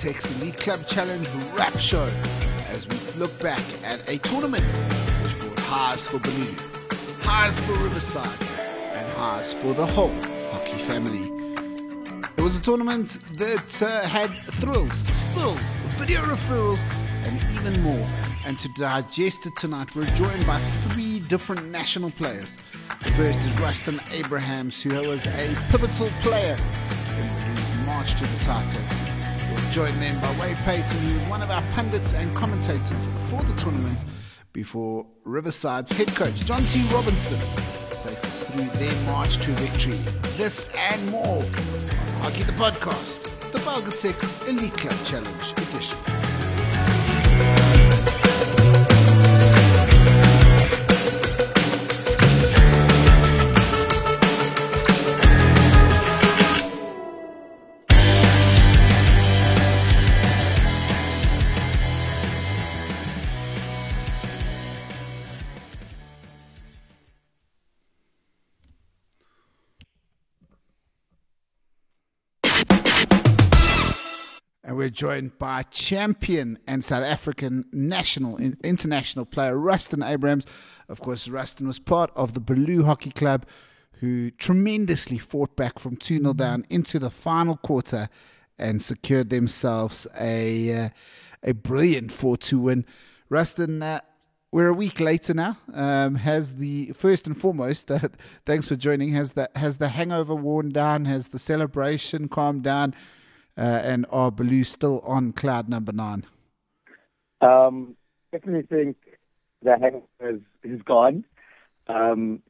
Belgotex Elite Club Challenge Wrap Show as we look back at a tournament which brought highs for Baloo, highs for Riverside, and highs for the whole hockey family. It was a tournament that uh, had thrills, spills, video referrals, and even more. And to digest it tonight, we're joined by three different national players. The first is Rustin Abrahams, who was a pivotal player in Blues' march to the title. Joined then by Wade Paton, who was one of our pundits and commentators for the tournament before Riverside's head coach, Jonty Robinson, takes us through their march to victory. This and more on Hockey the Podcast, the Belgotex Elite Club Challenge edition. We're joined by champion and South African national international player Rustin Abrams. Of course, Rustin was part of the Blue Hockey Club, who tremendously fought back from 2 0 down into the final quarter and secured themselves a uh, a brilliant 4 2 win. Rustin, uh, we're a week later now. Um, has the first and foremost, uh, thanks for joining. Has the has the hangover worn down? Has the celebration calmed down? Uh, and are Baloo still on cloud number nine? Um, definitely think the hangover is, is gone. Um,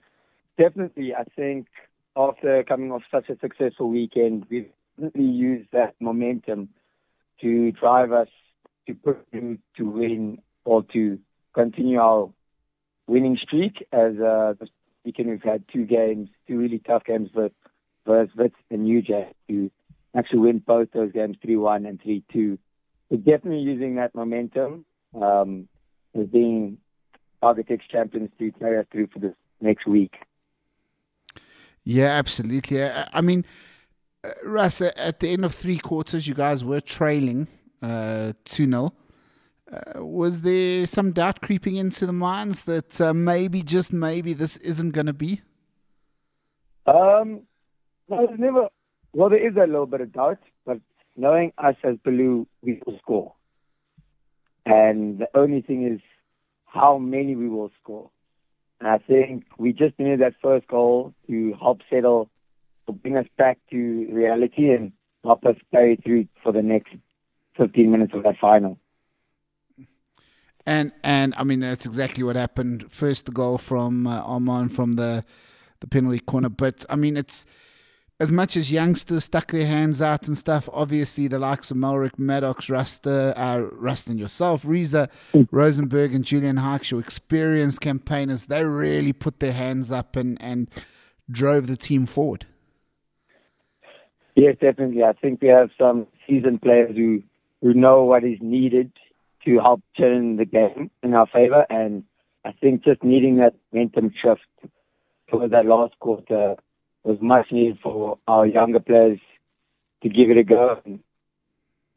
definitely, I think after coming off such a successful weekend, we've definitely used that momentum to drive us to him to win or to continue our winning streak. As uh, this weekend we've had two games, two really tough games with versus and New Jack to actually win both those games 3-1 and 3-2. We're definitely using that momentum um, as being Belgotex champions to carry us through for this next week. Yeah, absolutely. I, I mean, uh, Russ, at the end of three quarters, you guys were trailing uh, 2 0. Uh, was there some doubt creeping into the minds that uh, maybe, just maybe, this isn't going to be? Um, no, there's never well, there is a little bit of doubt, but knowing us as Baloo, we will score. And the only thing is how many we will score. And I think we just needed that first goal to help settle, to bring us back to reality and help us carry through for the next 15 minutes of that final. And and I mean that's exactly what happened. First the goal from uh, Armand from the the penalty corner, but I mean it's as much as youngsters stuck their hands out and stuff, obviously the likes of Melrick, Maddocks, Ruster, uh, Rustin yourself, Reza, mm. Rosenberg, and Julian Hykes, your experienced campaigners, they really put their hands up and, and drove the team forward. Yes, definitely. I think we have some seasoned players who, who know what is needed to help turn the game in our favor. And I think just needing that momentum shift for that last quarter was much needed for our younger players to give it a go. And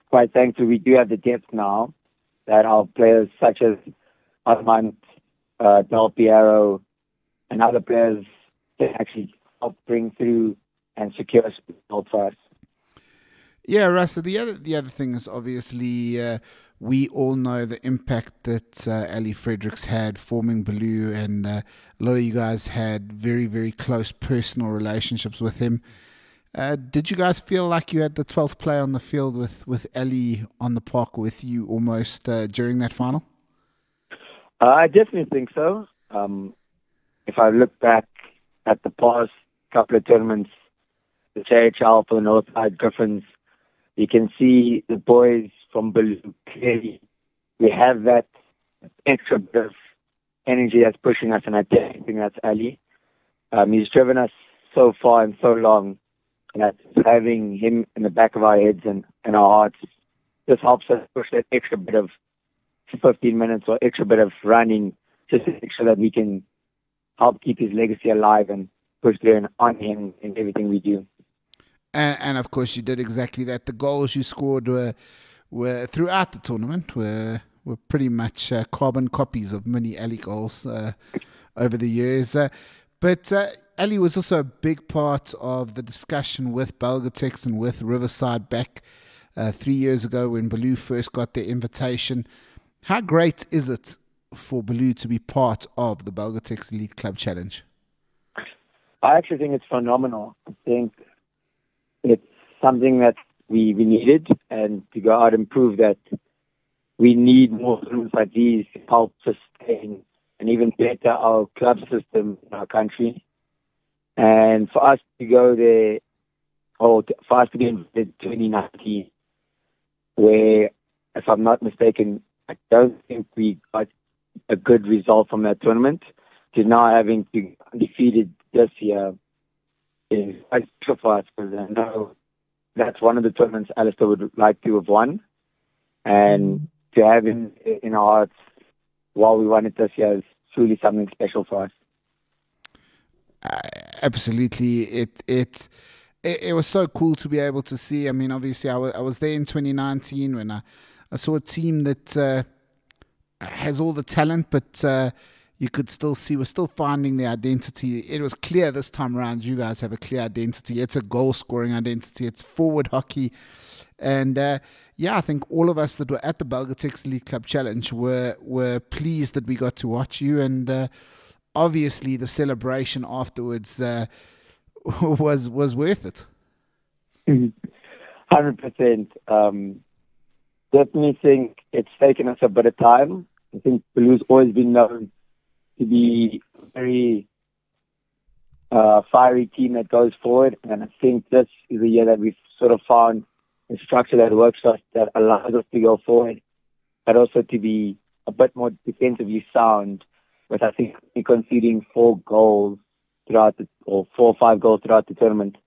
quite thankful we do have the depth now that our players such as Armand, uh, Del Piero, and other players can actually help bring through and secure a for us. Yeah, Russ. the other the other thing is obviously uh, we all know the impact that uh, Ali Fredericks had forming Baloo, and uh, a lot of you guys had very, very close personal relationships with him. Uh, did you guys feel like you had the 12th player on the field with, with Ali on the park with you almost uh, during that final? Uh, I definitely think so. Um, if I look back at the past couple of tournaments, the JHL for the Northside Griffins, you can see the boys from Baloo clearly. We have that extra bit of energy that's pushing us, and I think that's Ali. Um, he's driven us so far and so long, and that's having him in the back of our heads and, and our hearts just helps us push that extra bit of 15 minutes or extra bit of running just to make sure that we can help keep his legacy alive and push through on him in everything we do. And, and, of course, you did exactly that. The goals you scored were were throughout the tournament were were pretty much uh, carbon copies of many Ali goals uh, over the years. Uh, but uh, Ali was also a big part of the discussion with Belgotex and with Riverside back uh, three years ago when Baloo first got their invitation. How great is it for Baloo to be part of the Belgotex Elite Club Challenge? I actually think it's phenomenal. I think it's something that we, we needed and to go out and prove that we need more rooms like these to help sustain and even better our club system in our country. And for us to go there, or for us to be in 2019, where, if I'm not mistaken, I don't think we got a good result from that tournament, to now having to defeated this year is special for us because I know that's one of the tournaments Alistair would like to have won. And to have him in our hearts while we won it this year is truly something special for us. Uh, absolutely. It, it, it, it, was so cool to be able to see. I mean, obviously, I was, I was there in 2019 when I, I saw a team that uh, has all the talent, but uh, you could still see we're still finding the identity. It was clear this time around. You guys have a clear identity. It's a goal scoring identity. It's forward hockey, and uh, yeah, I think all of us that were at the Belgotex League Club Challenge were were pleased that we got to watch you, and uh, obviously the celebration afterwards uh, was was worth it. Hundred percent. Um, definitely think it's taken us a bit of time. I think Blue's always been known to be a very uh, fiery team that goes forward. And I think this is a year that we've sort of found a structure that works for us, that allows us to go forward, but also to be a bit more defensively sound with, I think, conceding four goals throughout the, or four or five goals throughout the tournament.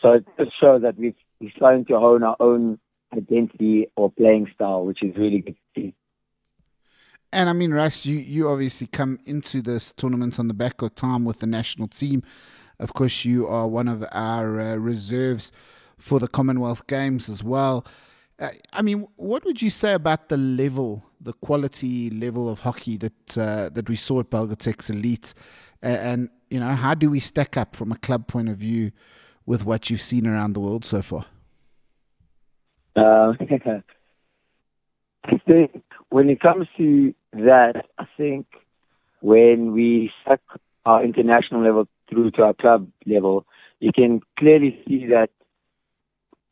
So it just shows that we've, we're starting to hone our own identity or playing style, which is really good to see. And I mean, Russ, you, you obviously come into this tournament on the back of time with the national team. Of course, you are one of our uh, reserves for the Commonwealth Games as well. Uh, I mean, what would you say about the level, the quality level of hockey that uh, that we saw at Belgotex Elite, and, and you know, how do we stack up from a club point of view with what you've seen around the world so far? I think when it comes to that, I think when we suck our international level through to our club level, you can clearly see that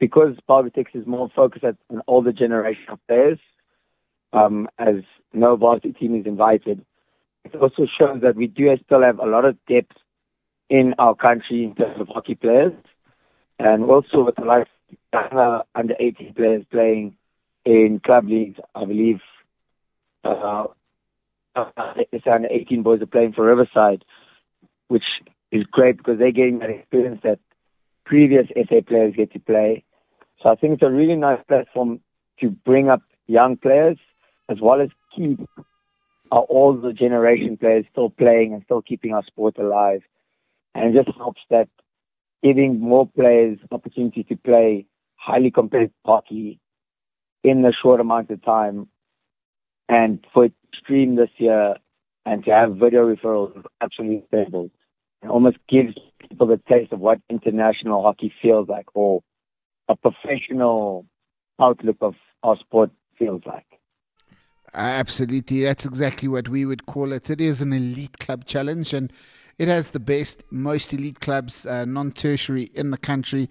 because Belgotex is more focused on older generation of players, um, as no varsity team is invited, it also shows that we do still have a lot of depth in our country in terms of hockey players, and also with the like under 18 players playing in club leagues. I believe uh, it's under 18 boys are playing for Riverside, which is great because they're getting that experience that previous SA players get to play. So I think it's a really nice platform to bring up young players as well as keep our older generation players still playing and still keeping our sport alive. And it just helps that giving more players opportunity to play highly competitive hockey in a short amount of time. And for stream this year and to have video referrals is absolutely incredible. It almost gives people the taste of what international hockey feels like or a professional outlook of our sport feels like. Absolutely. That's exactly what we would call it. It is an elite club challenge and it has the best, most elite clubs, uh, non tertiary in the country.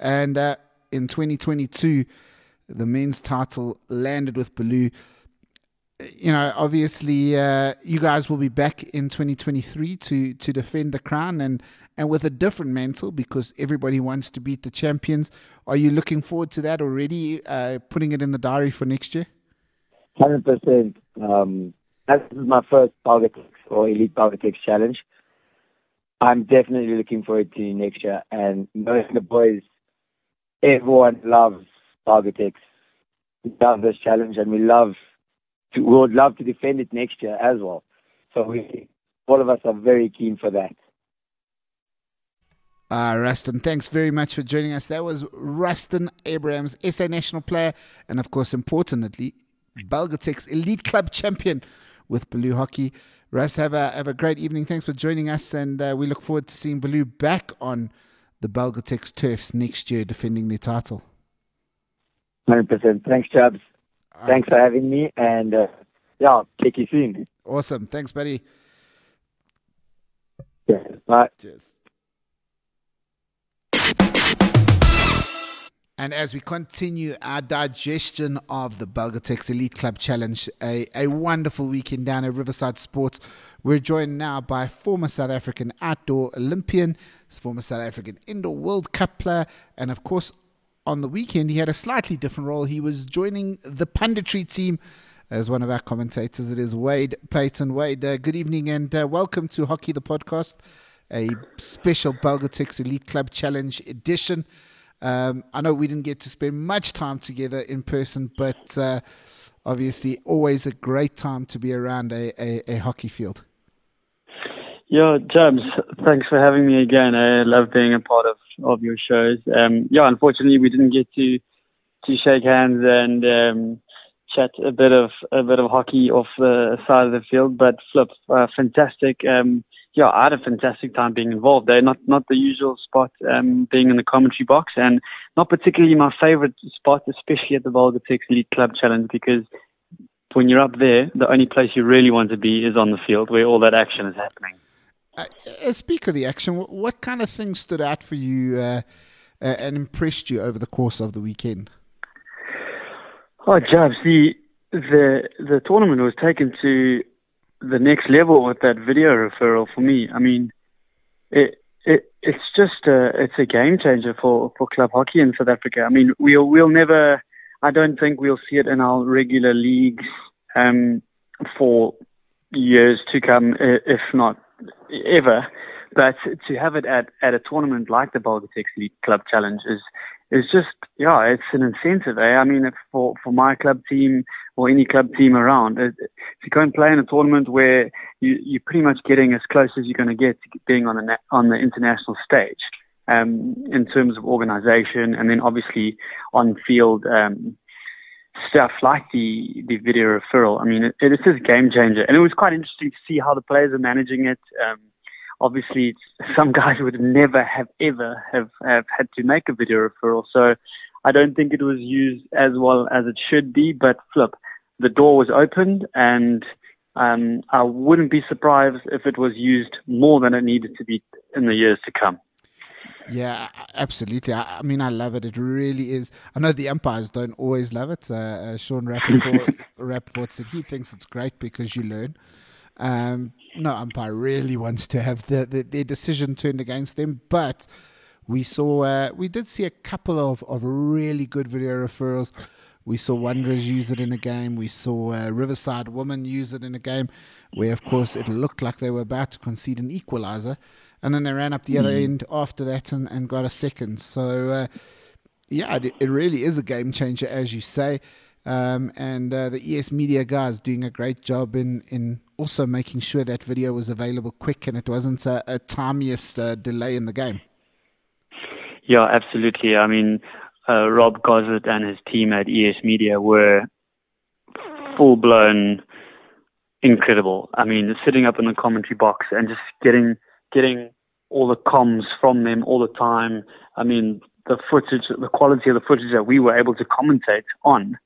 And uh, in 2022, the men's title landed with Baloo. You know, obviously, uh, you guys will be back in 2023 to to defend the crown and and with a different mantle because everybody wants to beat the champions. Are you looking forward to that already? Uh, putting it in the diary for next year. Hundred percent. Um, this is my first Belgotex or Elite Belgotex challenge. I'm definitely looking forward to next year and knowing the boys. Everyone loves Belgotex. We love this challenge and we love to, we would love to defend it next year as well. So we, all of us are very keen for that. Uh, Rustin, thanks very much for joining us. That was Rustin Abrahams, SA national player, and of course, importantly, Belgotex elite club champion with Blue Hockey. Russ, have a have a great evening. Thanks for joining us, and uh, we look forward to seeing Blue back on the Belgotex turfs next year, defending their title. Hundred percent. Thanks, Chubbs. Thanks for having me, and uh, yeah, take you soon. Awesome. Thanks, buddy. Yeah. Bye. Cheers. And as we continue our digestion of the Belgotex Elite Club Challenge, a, a wonderful weekend down at Riverside Sports, we're joined now by former South African outdoor Olympian, former South African indoor World Cup player, and of course, on the weekend, he had a slightly different role. He was joining the punditry team as one of our commentators. It is Wade Paton. Wade, uh, good evening and uh, welcome to Hockey the Podcast, a special Belgotex Elite Club Challenge edition. Um, I know we didn't get to spend much time together in person, but uh, obviously, always a great time to be around a, a, a hockey field. Yeah, James, thanks for having me again. I love being a part of, of your shows. Um, yeah, unfortunately, we didn't get to to shake hands and um, chat a bit of a bit of hockey off the side of the field, but flip, uh, fantastic. Um, yeah, I had a fantastic time being involved. They're not not the usual spot, um, being in the commentary box, and not particularly my favorite spot, especially at the Belgotex Elite Club Challenge, because when you're up there, the only place you really want to be is on the field where all that action is happening. Uh, speak of the action, what kind of things stood out for you uh, uh, and impressed you over the course of the weekend? Oh, Jabs, the the the tournament was taken to the next level with that video referral for me. I mean, it it it's just a it's a game changer for for club hockey in South Africa. I mean, we'll we'll never. I don't think we'll see it in our regular leagues um, for years to come, if not ever. But to have it at, at a tournament like the Belgotex Elite Club Challenge is is just yeah, it's an incentive. Eh? I mean, for for my club team or any club team around, it, to go and play in a tournament where you you're pretty much getting as close as you're going to get to being on the on the international stage, um, in terms of organisation, and then obviously on field. Um, stuff like the the video referral. I mean, it, it is a game changer, and it was quite interesting to see how the players are managing it. Um, obviously some guys would never have ever have, have had to make a video referral. So I don't think it was used as well as it should be, but flip, the door was opened and um, I wouldn't be surprised if it was used more than it needed to be in the years to come. Yeah, absolutely. I, I, mean, I love it. It really is. I know the umpires don't always love it. Uh, uh, Sean Rappaport, Rappaport said he thinks it's great because you learn. Um, no umpire really wants to have the, the, their decision turned against them, but we saw uh, we did see a couple of, of really good video referrals. We saw Wanderers use it in a game. We saw uh, Riverside Women use it in a game where, of course, it looked like they were about to concede an equalizer. And then they ran up the mm. other end after that and, and got a second. So, uh, yeah, it, it, really is a game changer, as you say. Um, and uh, the ES Media guys doing a great job in, in also making sure that video was available quick and it wasn't a, a timiest uh, delay in the game. Yeah, absolutely. I mean, uh, Rob Gossett and his team at ES Media were full blown incredible. I mean, sitting up in the commentary box and just getting getting all the comms from them all the time. I mean, the footage, the quality of the footage that we were able to commentate on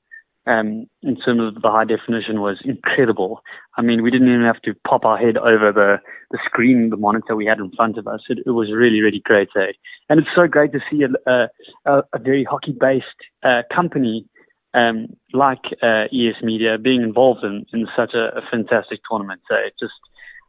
um, in terms of the high definition was incredible. I mean, we didn't even have to pop our head over the, the screen, the monitor we had in front of us. It, it was really, really great. Eh? And it's so great to see a, a, a very hockey based uh, company um, like uh, ES Media being involved in, in such a, a fantastic tournament. So it just,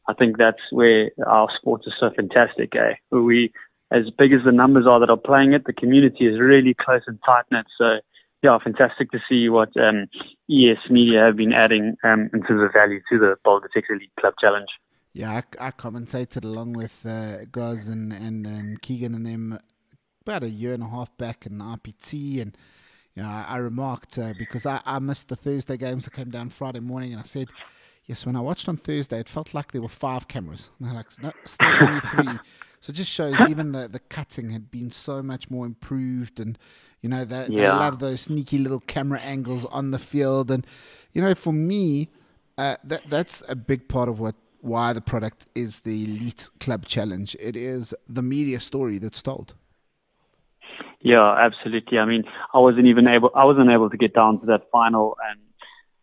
I think that's where our sport is so fantastic. Eh? We, as big as the numbers are that are playing it, the community is really close and tight knit. So yeah, fantastic to see what um, ES Media have been adding um, in terms of value to the Belgotex Elite Club Challenge. Yeah, I, I commentated along with uh, Gaz and, and, and Keegan and them about a year and a half back in RPT, and you know, I, I remarked uh, because I, I missed the Thursday games. I came down Friday morning, and I said, "Yes, when I watched on Thursday, it felt like there were five cameras. And they're like, no, still only three." So it just shows even the, the cutting had been so much more improved and you know, they, yeah. they love those sneaky little camera angles on the field. And, you know, for me, uh, that that's a big part of what why the product is the Elite Club Challenge. It is the media story that's told. Yeah, absolutely. I mean, I wasn't even able, I wasn't able to get down to that final and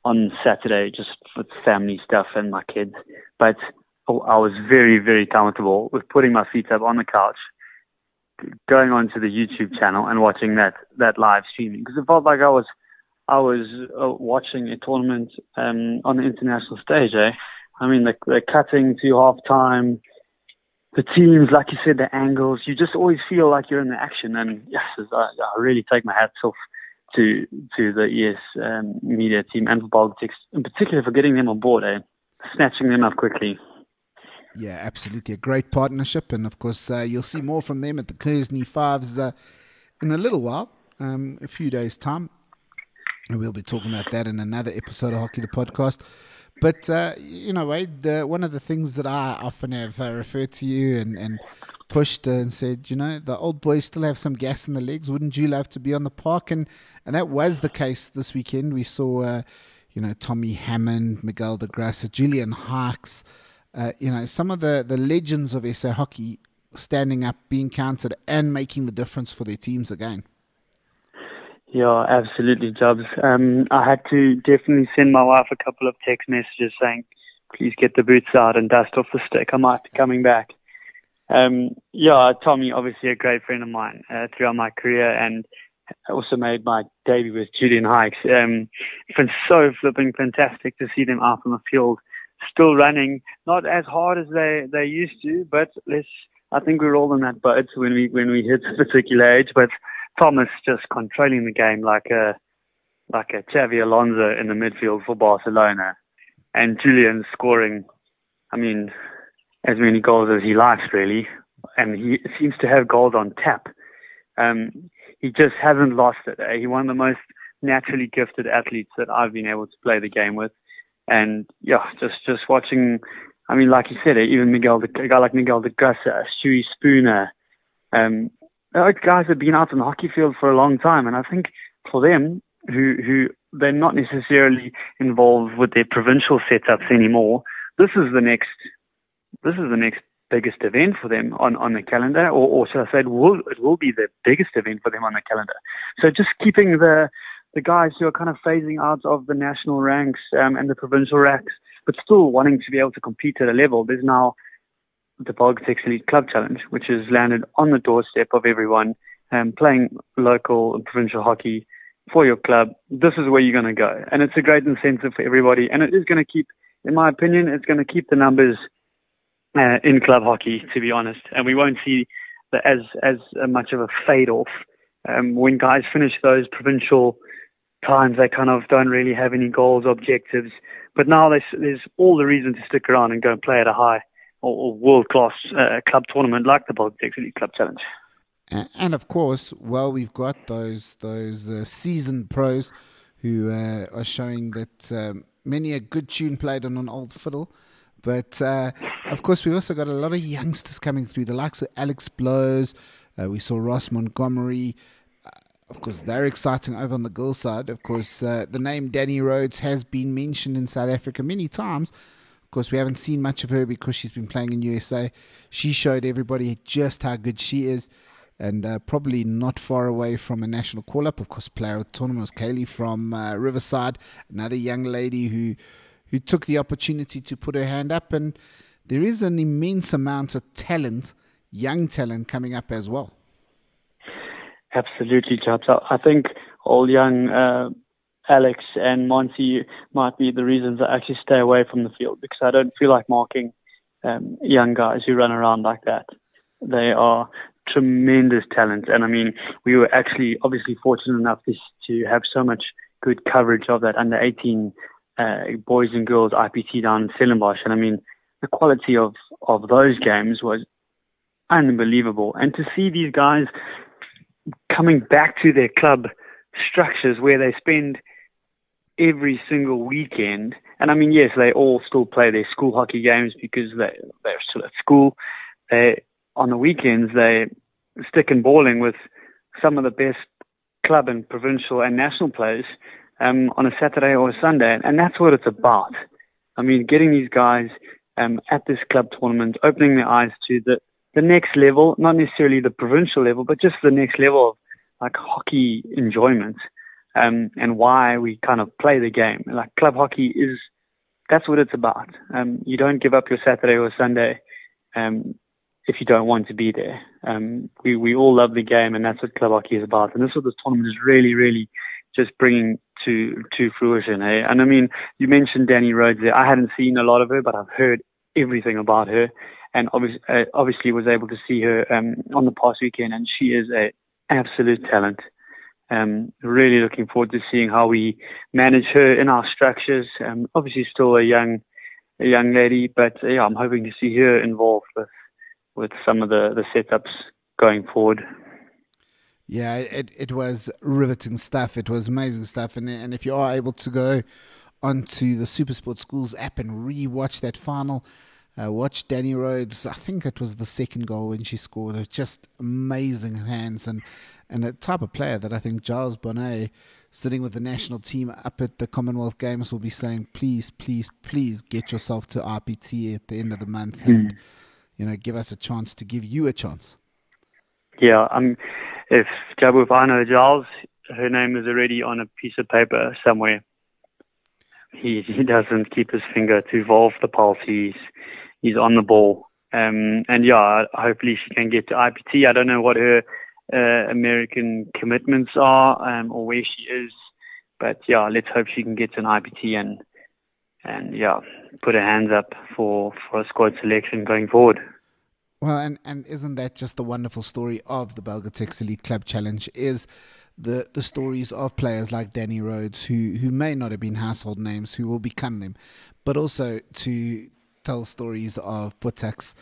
on Saturday just with family stuff and my kids. But I was very, very comfortable with putting my feet up on the couch, going onto the YouTube channel and watching that that live streaming because it felt like I was I was uh, watching a tournament um, on the international stage. Eh? I mean, the, the cutting to halftime, the teams, like you said, the angles. You just always feel like you're in the action. And yes, I, I really take my hats off to to the ES um, media team and for Belgotex, in particular for getting them on board, eh? snatching them up quickly. Yeah, absolutely. A great partnership. And of course, uh, you'll see more from them at the Kearsney Fives uh, in a little while, um, a few days' time. And we'll be talking about that in another episode of Hockey the Podcast. But, uh, you know, Wade, one of the things that I often have uh, referred to you and, and pushed and said, you know, the old boys still have some gas in the legs. Wouldn't you love to be on the park? And, and that was the case this weekend. We saw, uh, you know, Tommy Hammond, Miguel da Graca, Julian Hykes uh, you know, some of the, the legends of SA hockey standing up, being counted, and making the difference for their teams again. Yeah, absolutely, Jobs. Um, I had to definitely send my wife a couple of text messages saying, please get the boots out and dust off the stick. I might be coming back. Um, yeah, Tommy, obviously a great friend of mine uh, throughout my career and also made my debut with Julian Hykes. Um, it's been so flipping fantastic to see them out on the field still running, not as hard as they, they used to, but let's, I think we're all in that boat when we, when we hit a particular age, but Thomas just controlling the game like a, like a Xabi Alonso in the midfield for Barcelona and Julian scoring, I mean, as many goals as he likes really. And he seems to have goals on tap. Um, he just hasn't lost it. Eh? He's one of the most naturally gifted athletes that I've been able to play the game with. And yeah, just just watching. I mean, like you said, even Miguel, a guy like Miguel da Graca, Stewie Spooner, um, guys have been out on the hockey field for a long time, and I think for them, who who they're not necessarily involved with their provincial setups anymore, this is the next this is the next biggest event for them on, on the calendar, or, or should I say, it will, it will be the biggest event for them on the calendar. So just keeping the the guys who are kind of phasing out of the national ranks um, and the provincial ranks, but still wanting to be able to compete at a level. There's now the Belgotex Elite Club Challenge, which has landed on the doorstep of everyone um, playing local and provincial hockey for your club. This is where you're going to go, and it's a great incentive for everybody. And it is going to keep, in my opinion, it's going to keep the numbers uh, in club hockey, to be honest. And we won't see the, as as much of a fade off um, when guys finish those provincial times they kind of don't really have any goals, objectives. But now there's, there's all the reason to stick around and go and play at a high or, or world class uh, club tournament like the Belgotex Elite Club Challenge. And of course, well, we've got those those uh, seasoned pros who uh, are showing that um, many a good tune played on an old fiddle. But uh, of course, we've also got a lot of youngsters coming through, the likes of Alex Blows. Uh, we saw Ross Montgomery of course, they're exciting over on the girls' side. Of course, uh, the name Danny Rhodes has been mentioned in South Africa many times. Of course, we haven't seen much of her because she's been playing in USA. She showed everybody just how good she is, and uh, probably not far away from a national call-up. Of course, player of the tournament was Kaylee from uh, Riverside, another young lady who who took the opportunity to put her hand up. And there is an immense amount of talent, young talent, coming up as well. Absolutely, Jobs. I think all young uh, Alex and Monty might be the reasons I actually stay away from the field because I don't feel like marking um, young guys who run around like that. They are tremendous talent, and I mean, we were actually obviously fortunate enough to, to have so much good coverage of that under 18 uh, boys and girls IPT down in Stellenbosch, and I mean, the quality of of those games was unbelievable, and to see these guys coming back to their club structures where they spend every single weekend. And I mean, yes, they all still play their school hockey games because they, they're still at school. They on the weekends they stick and balling with some of the best club and provincial and national players um, on a Saturday or a Sunday, and that's what it's about. I mean, getting these guys um, at this club tournament, opening their eyes to the the next level, not necessarily the provincial level, but just the next level of like hockey enjoyment, um, and why we kind of play the game. Like club hockey is, that's what it's about. Um, you don't give up your Saturday or Sunday, um, if you don't want to be there. Um, we, we all love the game and that's what club hockey is about. And this is what this tournament is really, really just bringing to, to fruition. Eh? And I mean, you mentioned Danny Rhodes there. I hadn't seen a lot of her, but I've heard everything about her and obviously, uh, obviously was able to see her um, on the past weekend, and she is a absolute talent. Um, really looking forward to seeing how we manage her in our structures. Um, obviously, still a young, a young lady, but uh, yeah, I'm hoping to see her involved with with some of the the setups going forward. Yeah, it it was riveting stuff. It was amazing stuff, and and if you are able to go onto the Supersport Schools app and re-watch that final, uh, watch Danny Rhodes. I think it was the second goal when she scored. Just amazing hands and and a type of player that I think Giles Bonnet, sitting with the national team up at the Commonwealth Games, will be saying, please, please, please get yourself to RPT at the end of the month and, mm. you know, give us a chance to give you a chance. Yeah, um, if Jabu, know Giles, her name is already on a piece of paper somewhere. He he doesn't keep his finger to evolve the pulse. He's he's on the ball. Um, and yeah, hopefully she can get to IPT. I don't know what her uh, American commitments are um, or where she is, but yeah, let's hope she can get to an IPT and and yeah, put her hands up for for a squad selection going forward. Well, and and isn't that just the wonderful story of the Belga Belgotex Elite Club Challenge? Is the the stories of players like Danny Rhodes, who who may not have been household names, who will become them, but also to tell stories of Putex,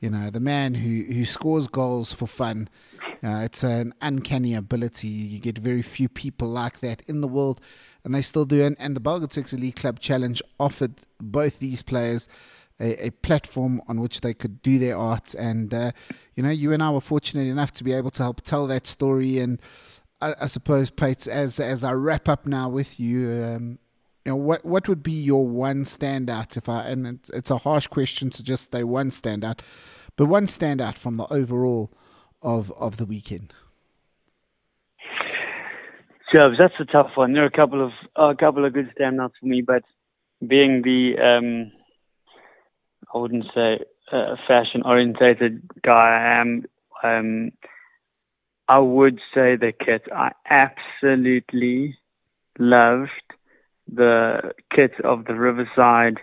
you know, the man who, who scores goals for fun. Uh, it's an uncanny ability. You get very few people like that in the world, and they still do. And, and the Belgotex Elite Club Challenge offered both these players a, a, platform on which they could do their art. And, uh, you know, you and I were fortunate enough to be able to help tell that story. And I, I suppose, Pates, as, as I wrap up now with you, um, you know, what what would be your one standout if I and it's, it's a harsh question to just say one standout, but one standout from the overall of of the weekend. Jobs, that's a tough one. There are a couple of a couple of good standouts for me, but being the um, I wouldn't say uh, fashion orientated guy I am, um, I would say the kit I absolutely loved the kit of the Riverside.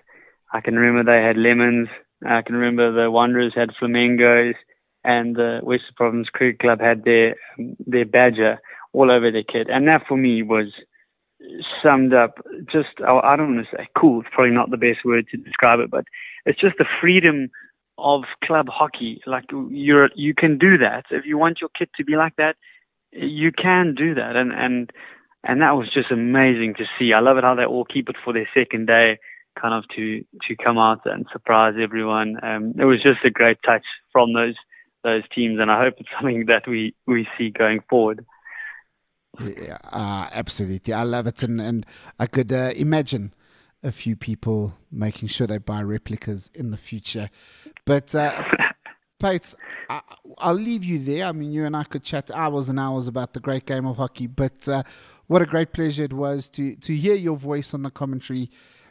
I can remember they had lemons. I can remember the Wanderers had flamingos, and the Western Province Cricket Club had their their badger all over their kit. And that for me was summed up. Just I don't want to say cool. It's probably not the best word to describe it, but it's just the freedom of club hockey. Like you're you can do that if you want your kit to be like that. You can do that, and and and that was just amazing to see. I love it how they all keep it for their second day, kind of to to come out and surprise everyone. Um, it was just a great touch from those those teams, and I hope it's something that we we see going forward. Yeah, uh, absolutely. I love it, and and I could uh, imagine a few people making sure they buy replicas in the future. But uh, Pates, I, will leave you there. I mean, you and I could chat hours and hours about the great game of hockey, but uh, what a great pleasure it was to to hear your voice on the commentary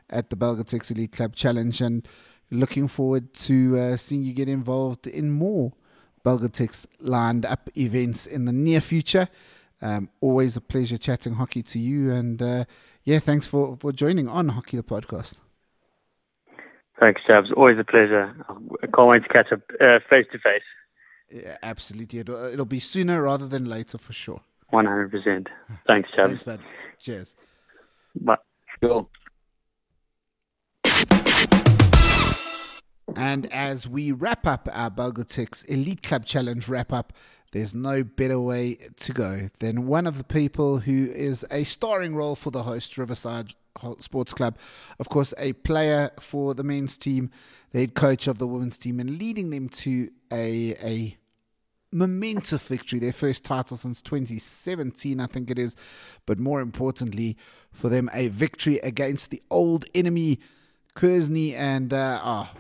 at the Belgotex Elite Club Challenge, and looking forward to uh, seeing you get involved in more Belgotex lined up events in the near future. Um, always a pleasure chatting hockey to you, and uh, yeah, thanks for for joining on Hockey the Podcast. Thanks, Jabs. Always a pleasure. I can't wait to catch up face to face. Yeah, absolutely. It'll, it'll be sooner rather than later for sure. 100%. Thanks, Chad. Thanks, man. Cheers. Bye. Cool. And as we wrap up our Belgotex Elite Club Challenge wrap up, there's no better way to go than one of the people who is a starring role for the host, Riverside Sports Club. Of course, a player for the men's team, the head coach of the women's team, and leading them to a a momentous victory, their first title since 2017, I think it is. But more importantly, for them, a victory against the old enemy, Kearsney, and uh, oh,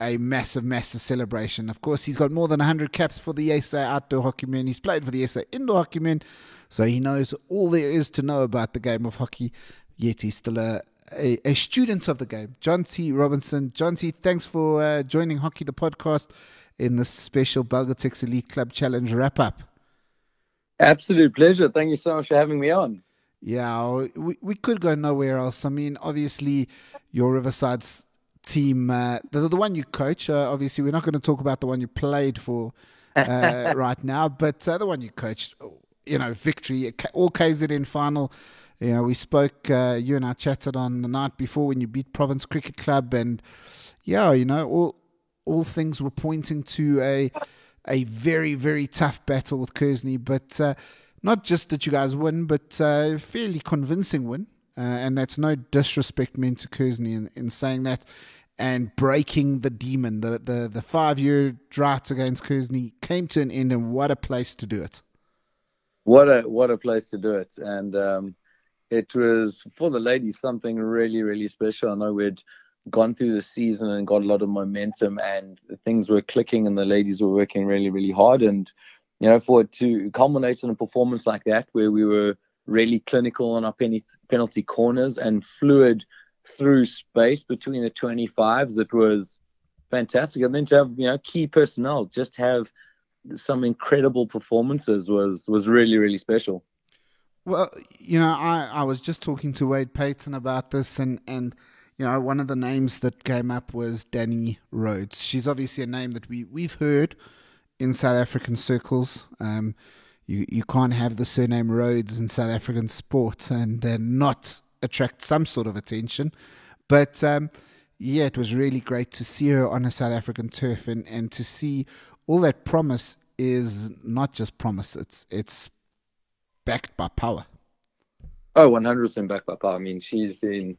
a massive, massive celebration. Of course, he's got more than 100 caps for the SA outdoor hockey men. He's played for the SA indoor hockey men, so he knows all there is to know about the game of hockey. Yet he's still a a, a student of the game. Jonty Robinson. Jonty, thanks for uh, joining Hockey the Podcast in this special Belgotex Elite Club Challenge wrap up. Absolute pleasure. Thank you so much for having me on. Yeah, we, we could go nowhere else. I mean, obviously, your Riverside's team, uh, the, the one you coach, uh, obviously, we're not going to talk about the one you played for uh, right now, but uh, the one you coached, you know, victory, all KZN final. You know, we spoke, uh, you and I chatted on the night before when you beat Province Cricket Club, and yeah, you know, all all things were pointing to a a very very tough battle with Kearsney, but uh, not just that you guys win, but a uh, fairly convincing win, uh, and that's no disrespect meant to Kearsney in, in saying that. And breaking the demon, the the, the five year drought against Kearsney came to an end, and what a place to do it! What a what a place to do it, and um, it was for the ladies something really really special. I know we'd gone through the season and got a lot of momentum and things were clicking and the ladies were working really, really hard. And, you know, for it to culminate in a performance like that where we were really clinical on our penalty corners and fluid through space between the 25s, it was fantastic. And then to have, you know, key personnel just have some incredible performances was, was really, really special. Well, you know, I, I was just talking to Wade Paton about this and, and – you know, one of the names that came up was Danny Rhodes. She's obviously a name that we we've heard in South African circles. Um, you you can't have the surname Rhodes in South African sport and uh, not attract some sort of attention. But um, yeah, it was really great to see her on a South African turf and, and to see all that promise is not just promise. It's it's backed by power. Oh, 100% backed by power. I mean, she's been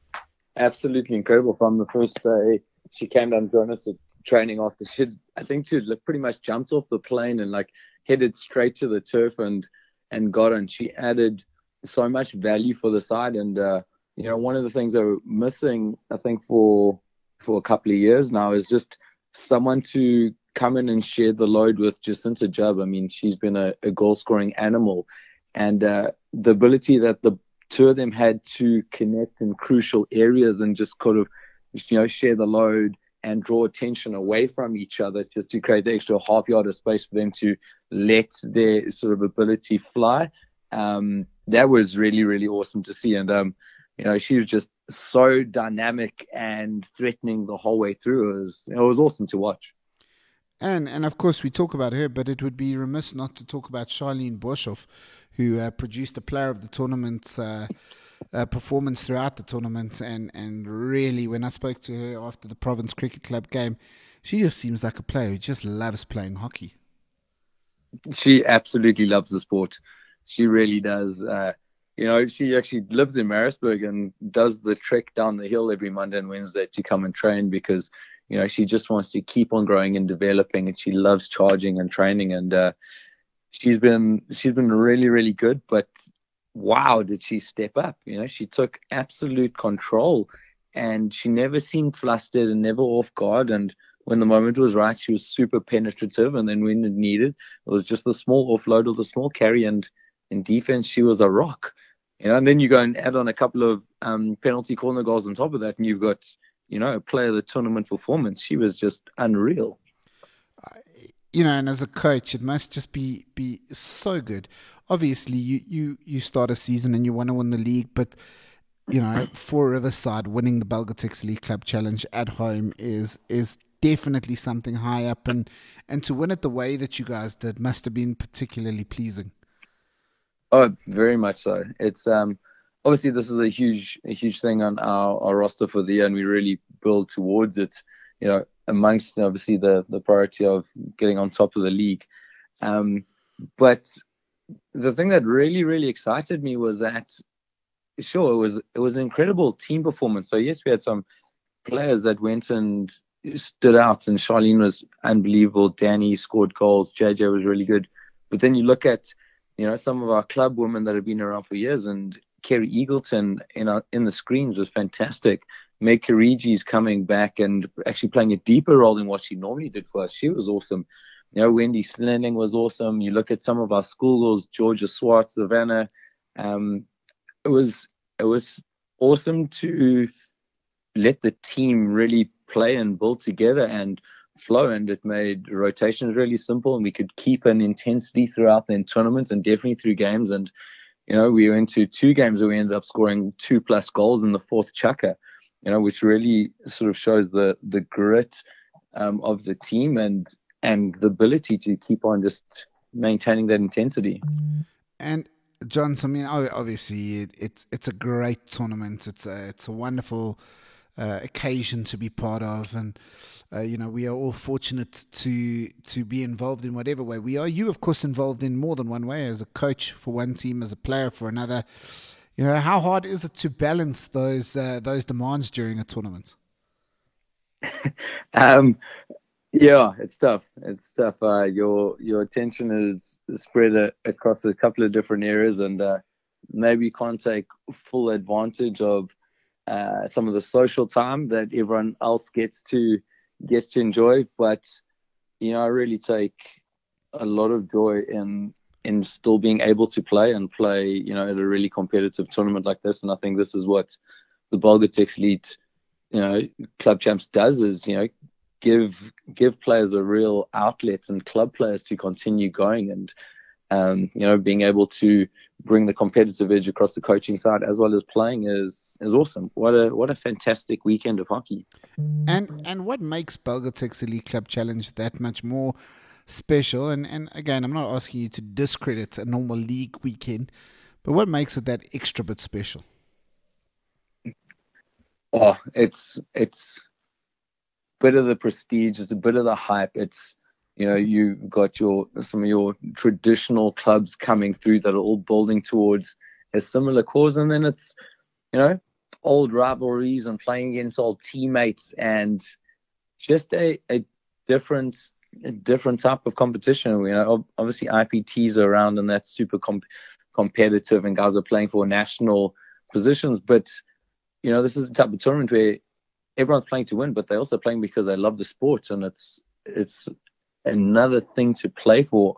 absolutely incredible from the first day she came down to join us at training after she I think she pretty much jumped off the plane and like headed straight to the turf and and got on. She added so much value for the side and uh, you know one of the things that we're missing I think for for a couple of years now is just someone to come in and share the load with Jacinta Jubb. I mean she's been a, a goal scoring animal and uh, the ability that the two of them had to connect in crucial areas and just kind of, you know, share the load and draw attention away from each other just to create the extra half yard of space for them to let their sort of ability fly. Um, that was really, really awesome to see. And, um, you know, she was just so dynamic and threatening the whole way through. It was, it was awesome to watch. And and of course we talk about her, but it would be remiss not to talk about Charlene Boshoff, who uh, produced a player of the tournament uh, uh, performance throughout the tournament. And, and really, when I spoke to her after the Province Cricket Club game, she just seems like a player who just loves playing hockey. She absolutely loves the sport. She really does. Uh, you know, she actually lives in Maritzburg and does the trek down the hill every Monday and Wednesday to come and train because, you know, she just wants to keep on growing and developing and she loves charging and training. And, uh, she's been she's been really really good but wow did she step up you know she took absolute control and she never seemed flustered and never off guard and when the moment was right she was super penetrative and then when it needed it was just the small offload or the small carry and in defense she was a rock you know and then you go and add on a couple of um, penalty corner goals on top of that and you've got you know a player of the tournament performance she was just unreal you know, and as a coach, it must just be be so good. Obviously, you you you start a season and you want to win the league, but you know, for Riverside, winning the Belgotex League Club Challenge at home is is definitely something high up, and and to win it the way that you guys did must have been particularly pleasing. Oh, very much so. It's um obviously this is a huge a huge thing on our, our roster for the year, and we really build towards it. You know, amongst obviously the the priority of getting on top of the league. Um, but the thing that really really excited me was that sure, it was it was an incredible team performance. So yes, we had some players that went and stood out, and Charlene was unbelievable. Danny scored goals. JJ was really good. But then you look at, you know, some of our club women that have been around for years, and Kerry Eagleton in our, in the screens was fantastic. Meg Kariji's coming back and actually playing a deeper role than what she normally did for us. She was awesome. You know, Wendy Slenning was awesome. You look at some of our schoolgirls, Georgia Swartz, Savannah. Um, it was it was awesome to let the team really play and build together and flow and it made rotations really simple and we could keep an intensity throughout the tournament and definitely through games and you know we went to two games where we ended up scoring two plus goals in the fourth chucker, you know which really sort of shows the the grit um, of the team and and the ability to keep on just maintaining that intensity and John, I mean, obviously, it, it's it's a great tournament. It's a it's a wonderful uh, occasion to be part of, and uh, you know we are all fortunate to to be involved in whatever way we are. You, of course, involved in more than one way as a coach for one team, as a player for another. You know, how hard is it to balance those uh, those demands during a tournament? um, yeah, it's tough. It's tough. Uh, your your attention is spread a, across a couple of different areas, and uh, maybe you can't take full advantage of uh, some of the social time that everyone else gets to gets to enjoy. But you know, I really take a lot of joy in in still being able to play and play, you know, at a really competitive tournament like this. And I think this is what the Belgotex Elite, you know, Club Champs does is, you know, give give players a real outlet and club players to continue going and um, you know being able to bring the competitive edge across the coaching side as well as playing is is awesome. What a what a fantastic weekend of hockey. And and what makes Belgotex Elite Club Challenge that much more special? And and again, I'm not asking you to discredit a normal league weekend, but what makes it that extra bit special? Oh, it's it's a bit of the prestige, it's a bit of the hype. It's you know you got your some of your traditional clubs coming through that are all building towards a similar cause, and then it's you know old rivalries and playing against old teammates and just a, a different a different type of competition. You know, obviously IPTs are around and that's super comp- competitive and guys are playing for national positions, but you know, this is the type of tournament where everyone's playing to win, but they're also playing because they love the sport, and it's it's another thing to play for.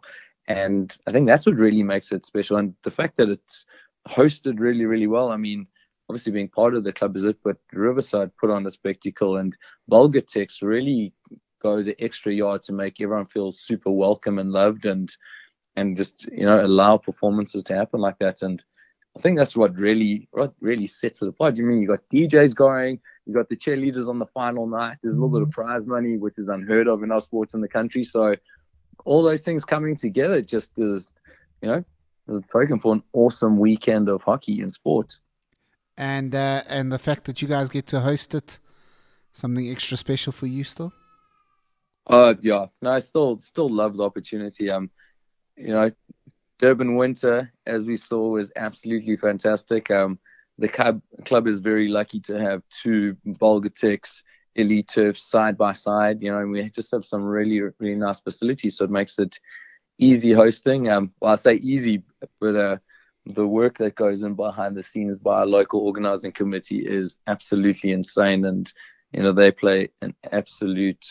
And I think that's what really makes it special. And the fact that it's hosted really, really well. I mean, obviously being part of the club is it, but Riverside put on a spectacle and Belgotex really go the extra yard to make everyone feel super welcome and loved and and just, you know, allow performances to happen like that. And I think that's what really what really sets it apart. You mean you got DJs going, you got the cheerleaders on the final night. There's a little bit of mm-hmm. prize money, which is unheard of in our sports in the country. So all those things coming together just is, you know, a token for an awesome weekend of hockey and sport. And uh, and the fact that you guys get to host it, something extra special for you still. Uh yeah, no, I still still love the opportunity. Um, you know, Durban winter, as we saw, was absolutely fantastic. Um, the club, club is very lucky to have two Belgotex elite turfs side by side, you know, and we just have some really, really nice facilities. So it makes it easy hosting. Um, well, I say easy, but uh, the work that goes in behind the scenes by a local organizing committee is absolutely insane. And, you know, they play an absolute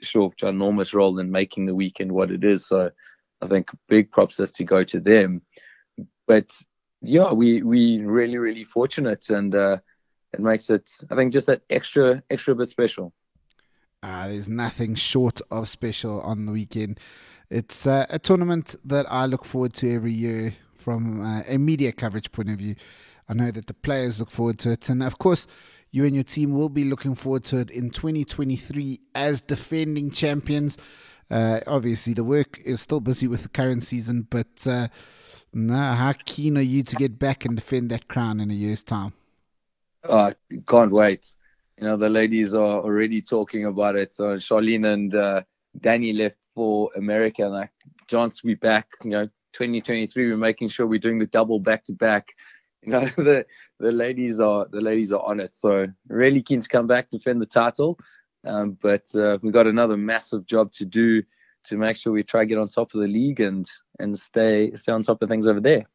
short, enormous role in making the weekend what it is. So I think big props has to go to them. But yeah, we we really really fortunate, and uh, it makes it I think just that extra extra bit special. Uh, there's nothing short of special on the weekend. It's uh, a tournament that I look forward to every year from uh, a media coverage point of view. I know that the players look forward to it, and of course, you and your team will be looking forward to it in 2023 as defending champions. Uh, obviously, the work is still busy with the current season, but uh, no, how keen are you to get back and defend that crown in a year's time? Uh, can't wait. You know, the ladies are already talking about it. So Charlene and uh, Danny left for America. Like, chance we back. You know, 2023, we're making sure we're doing the double back to back you know the the ladies are the ladies are on it. So really keen to come back defend the title, um, but uh, we've got another massive job to do to make sure we try to get on top of the league and and stay stay on top of things over there.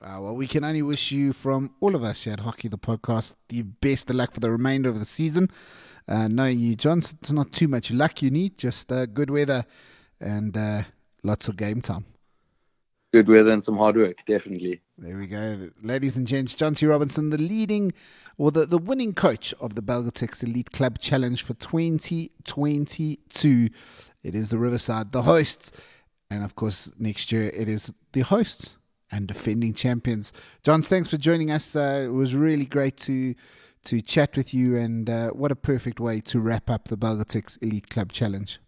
Uh, well, we can only wish you from all of us here at Hockey the Podcast the best of luck for the remainder of the season. Uh, knowing you, John, it's not too much luck you need, just uh, good weather and uh, lots of game time. Good weather and some hard work, definitely. There we go. Ladies and gents, Jonty Robinson, the leading or the, the winning coach of the Belgotex Elite Club Challenge for 2022. It is the Riverside, the hosts. And of course, next year it is the hosts and defending champions. Johns, thanks for joining us. Uh, it was really great to to chat with you, and uh, what a perfect way to wrap up the Belgotex Elite Club Challenge.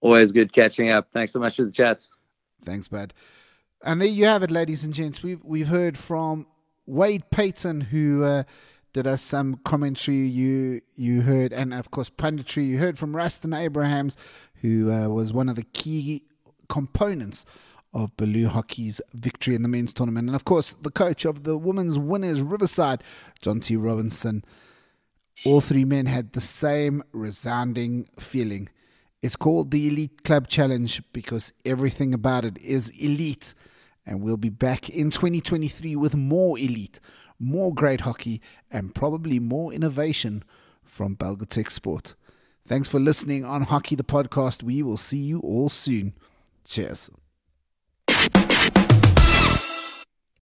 Always good catching up. Thanks so much for the chats. Thanks, bud. And there you have it, ladies and gents. We've we've heard from Wade Paton, who uh, did us some commentary. You you heard, and of course punditry. You heard from Rustin Abrahams, who uh, was one of the key components of Baloo Hockey's victory in the men's tournament. And of course, the coach of the women's winners, Riverside, Jonty Robinson. All three men had the same resounding feeling. It's called the Elite Club Challenge because everything about it is elite. And we'll be back in 2023 with more elite, more great hockey, and probably more innovation from Belgotex Sport. Thanks for listening on Hockey the Podcast. We will see you all soon. Cheers.